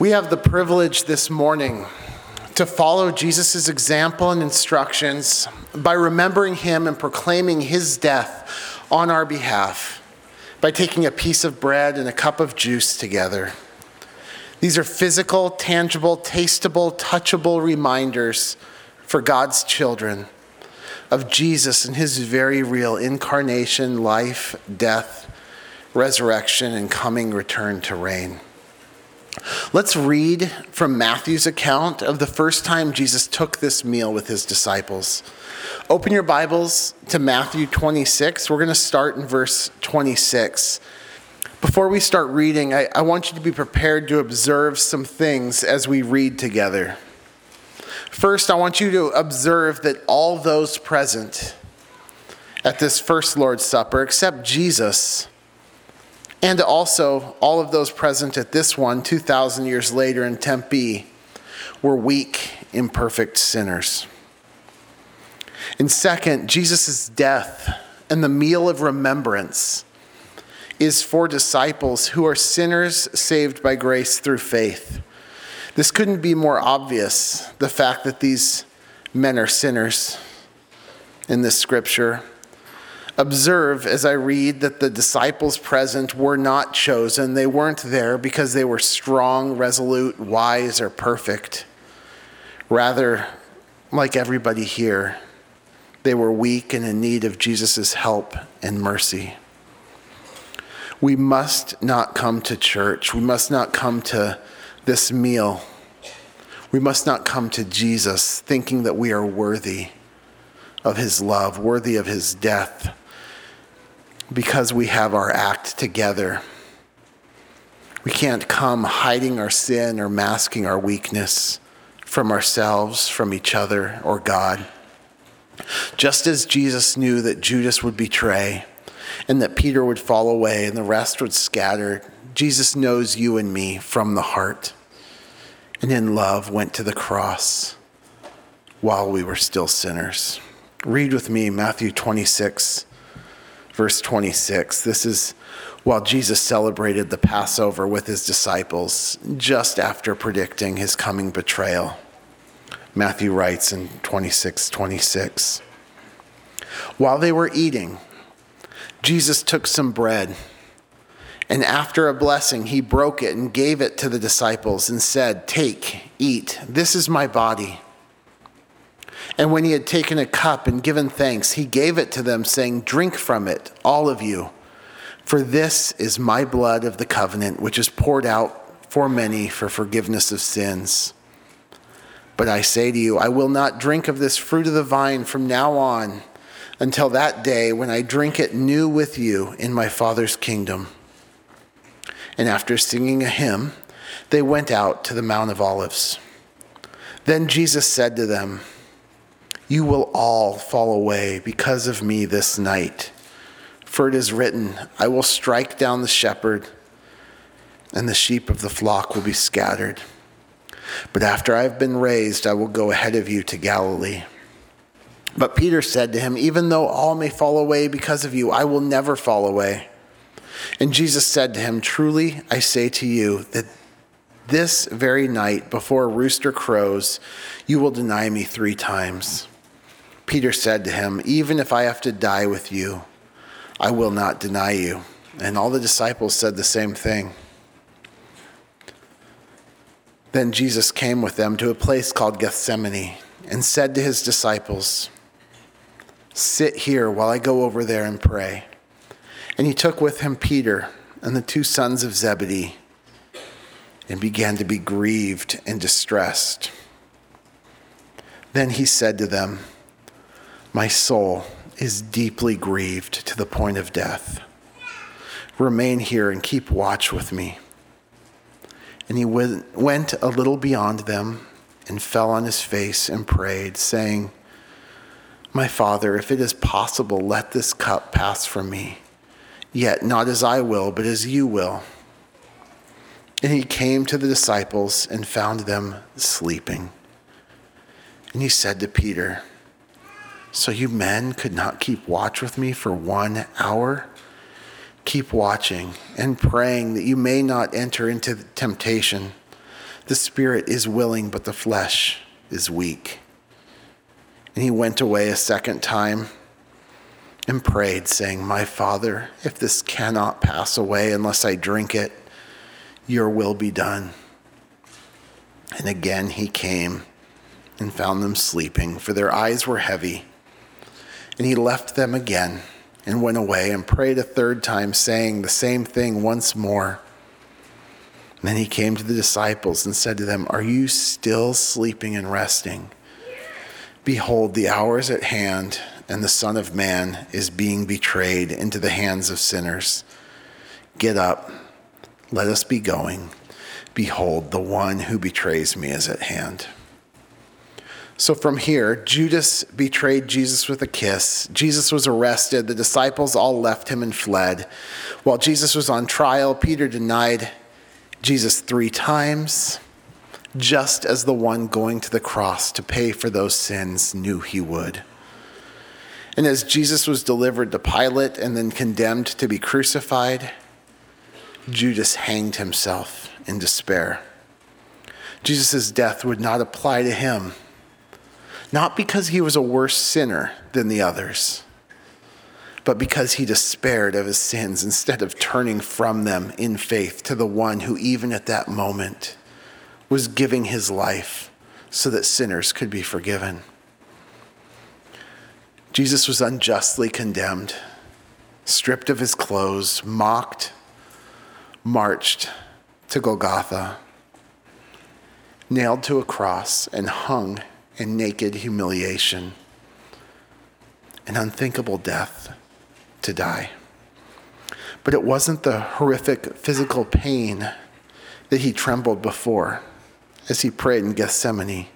We have the privilege this morning to follow Jesus' example and instructions by remembering him and proclaiming his death on our behalf, by taking a piece of bread and a cup of juice together. These are physical, tangible, tastable, touchable reminders for God's children of Jesus and his very real incarnation, life, death, resurrection, and coming return to reign. Let's read from Matthew's account of the first time Jesus took this meal with his disciples. Open your Bibles to Matthew 26. We're going to start in verse 26. Before we start reading, I, I, want you to be prepared to observe some things as we read together. First, I want you to observe that all those present at this first Lord's Supper, except Jesus, and also all of those present at this one 2,000 years later in Tempe were weak, imperfect sinners. And second, Jesus' death and the meal of remembrance is for disciples who are sinners saved by grace through faith. This couldn't be more obvious, the fact that these men are sinners in this scripture. Observe as I read that the disciples present were not chosen. They weren't there because they were strong, resolute, wise, or perfect. Rather, like everybody here, they were weak and in need of Jesus' help and mercy. We must not come to church. We must not come to this meal. We must not come to Jesus thinking that we are worthy of his love, worthy of his death because we have our act together. We can't come hiding our sin or masking our weakness from ourselves, from each other, or God. Just as Jesus knew that Judas would betray and that Peter would fall away and the rest would scatter, Jesus knows you and me from the heart and in love went to the cross while we were still sinners. Read with me Matthew 26 verse 26. This is while Jesus celebrated the Passover with his disciples just after predicting his coming betrayal. Matthew writes in 26 26. While they were eating, Jesus took some bread, and after a blessing, he broke it and gave it to the disciples and said, Take, eat, this is my body. And when he had taken a cup and given thanks, he gave it to them, saying, Drink from it, all of you, for this is my blood of the covenant, which is poured out for many for forgiveness of sins. But I say to you, I will not drink of this fruit of the vine from now on until that day when I drink it new with you in my Father's kingdom. And after singing a hymn, they went out to the Mount of Olives. Then Jesus said to them, you will all fall away because of me this night. For it is written, I will strike down the shepherd, and the sheep of the flock will be scattered. But after I have been raised, I will go ahead of you to Galilee. But Peter said to him, Even though all may fall away because of you, I will never fall away. And Jesus said to him, Truly I say to you that this very night, before a rooster crows, you will deny me three times. Peter said to him, Even if I have to die with you, I will not deny you. And all the disciples said the same thing. Then Jesus came with them to a place called Gethsemane and said to his disciples, Sit here while I go over there and pray. And he took with him Peter and the two sons of Zebedee and began to be grieved and distressed. Then he said to them, my soul is deeply grieved to the point of death. Remain here and keep watch with me. And he went a little beyond them and fell on his face and prayed, saying, My Father, if it is possible, let this cup pass from me. Yet not as I will, but as you will. And he came to the disciples and found them sleeping. And he said to Peter, so you men could not keep watch with me for one hour? Keep watching and praying that you may not enter into temptation. The spirit is willing, but the flesh is weak. And he went away a second time and prayed, saying, My Father, if this cannot pass away unless I drink it, your will be done. And again he came and found them sleeping, for their eyes were heavy. And he left them again and went away and prayed a third time, saying the same thing once more. And then he came to the disciples and said to them, Are you still sleeping and resting? Behold, the hour is at hand, and the Son of Man is being betrayed into the hands of sinners. Get up, let us be going. Behold, the one who betrays me is at hand. So from here, Judas betrayed Jesus with a kiss. Jesus was arrested. The disciples all left him and fled. While Jesus was on trial, Peter denied Jesus three times, just as the one going to the cross to pay for those sins knew he would. And as Jesus was delivered to Pilate and then condemned to be crucified, Judas hanged himself in despair. Jesus' death would not apply to him, not because he was a worse sinner than the others but because he despaired of his sins instead of turning from them in faith to the one who, even at that moment, was giving his life so that sinners could be forgiven. Jesus was unjustly condemned, stripped of his clothes, mocked, marched to Golgotha, nailed to a cross, and hung in naked humiliation, an unthinkable death to die. But it wasn't the horrific physical pain that he trembled before as he prayed in Gethsemane.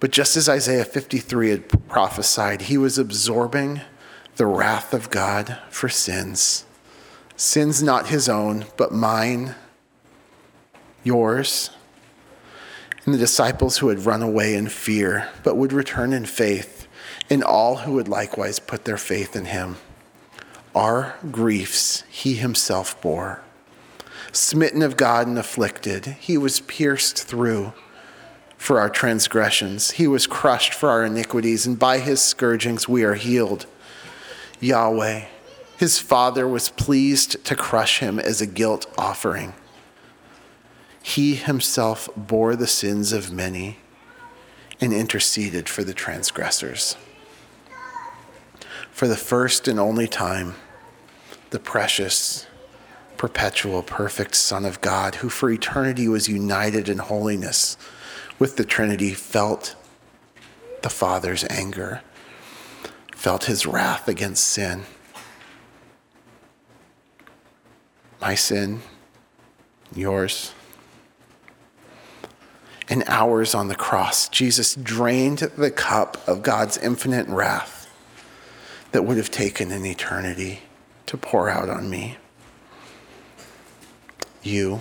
But just as Isaiah 53 had prophesied, he was absorbing the wrath of God for sins. Sins not his own, but mine, yours, and the disciples who had run away in fear, but would return in faith, and all who would likewise put their faith in him. Our griefs he himself bore. Smitten of God and afflicted, he was pierced through for our transgressions. He was crushed for our iniquities, and by his scourgings we are healed. Yahweh, his father, was pleased to crush him as a guilt offering. He himself bore the sins of many and interceded for the transgressors for the first and only time, the precious, perpetual, perfect Son of God, who for eternity was united in holiness with the Trinity, felt the Father's anger, felt his wrath against sin. My sin, yours. In hours on the cross, Jesus drained the cup of God's infinite wrath that would have taken an eternity to pour out on me. You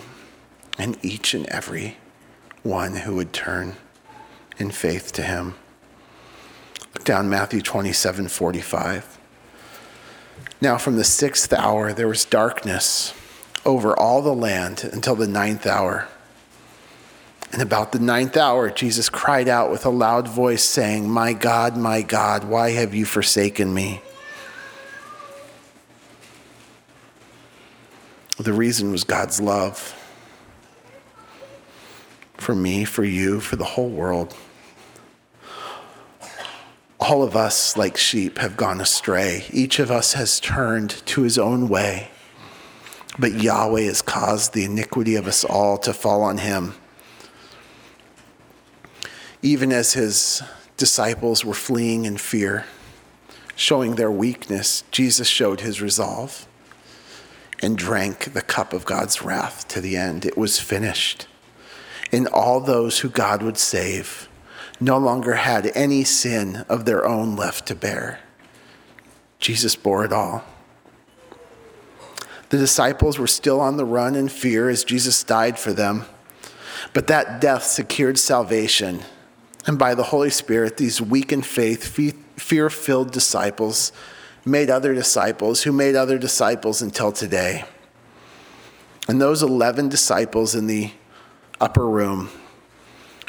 and each and every one who would turn in faith to him. Look down Matthew 27 45. Now, from the sixth hour, there was darkness over all the land until the ninth hour. And about the ninth hour, Jesus cried out with a loud voice, saying, My God, my God, why have you forsaken me? The reason was God's love for me, for you, for the whole world. All of us, like sheep, have gone astray. Each of us has turned to his own way. But Yahweh has caused the iniquity of us all to fall on him even as his disciples were fleeing in fear, showing their weakness, Jesus showed his resolve and drank the cup of God's wrath to the end. It was finished. And all those who God would save no longer had any sin of their own left to bear. Jesus bore it all. The disciples were still on the run in fear as Jesus died for them, but that death secured salvation and by the Holy Spirit, these weak in faith, fear filled disciples made other disciples who made other disciples until today. And those 11 disciples in the upper room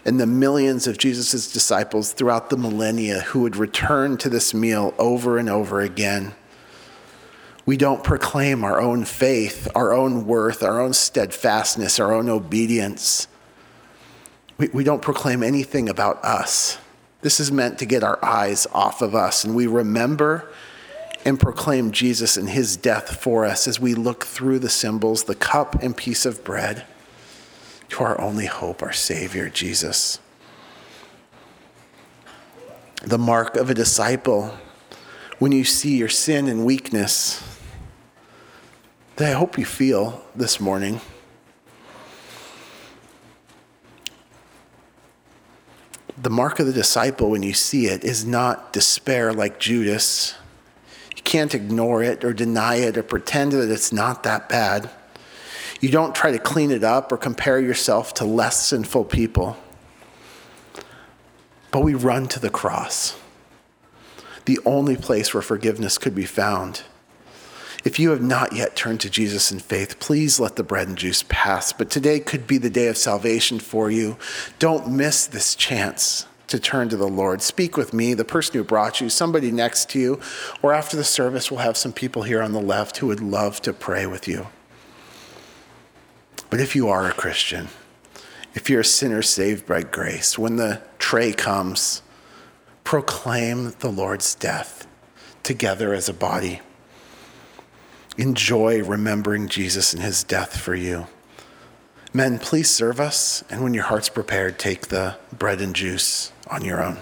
and the millions of Jesus' disciples throughout the millennia who would return to this meal over and over again. We don't proclaim our own faith, our own worth, our own steadfastness, our own obedience. We, we don't proclaim anything about us. This is meant to get our eyes off of us, and we remember and proclaim Jesus and his death for us as we look through the symbols, the cup and piece of bread, to our only hope, our Savior, Jesus. The mark of a disciple when you see your sin and weakness that I hope you feel this morning. The mark of the disciple, when you see it, is not despair like Judas. You can't ignore it or deny it or pretend that it's not that bad. You don't try to clean it up or compare yourself to less sinful people. But we run to the cross, the only place where forgiveness could be found. If you have not yet turned to Jesus in faith, please let the bread and juice pass. But today could be the day of salvation for you. Don't miss this chance to turn to the Lord. Speak with me, the person who brought you, somebody next to you, or after the service, we'll have some people here on the left who would love to pray with you. But if you are a Christian, if you're a sinner saved by grace, when the tray comes, proclaim the Lord's death together as a body. Enjoy remembering Jesus and his death for you. Men, please serve us, and when your heart's prepared, take the bread and juice on your own.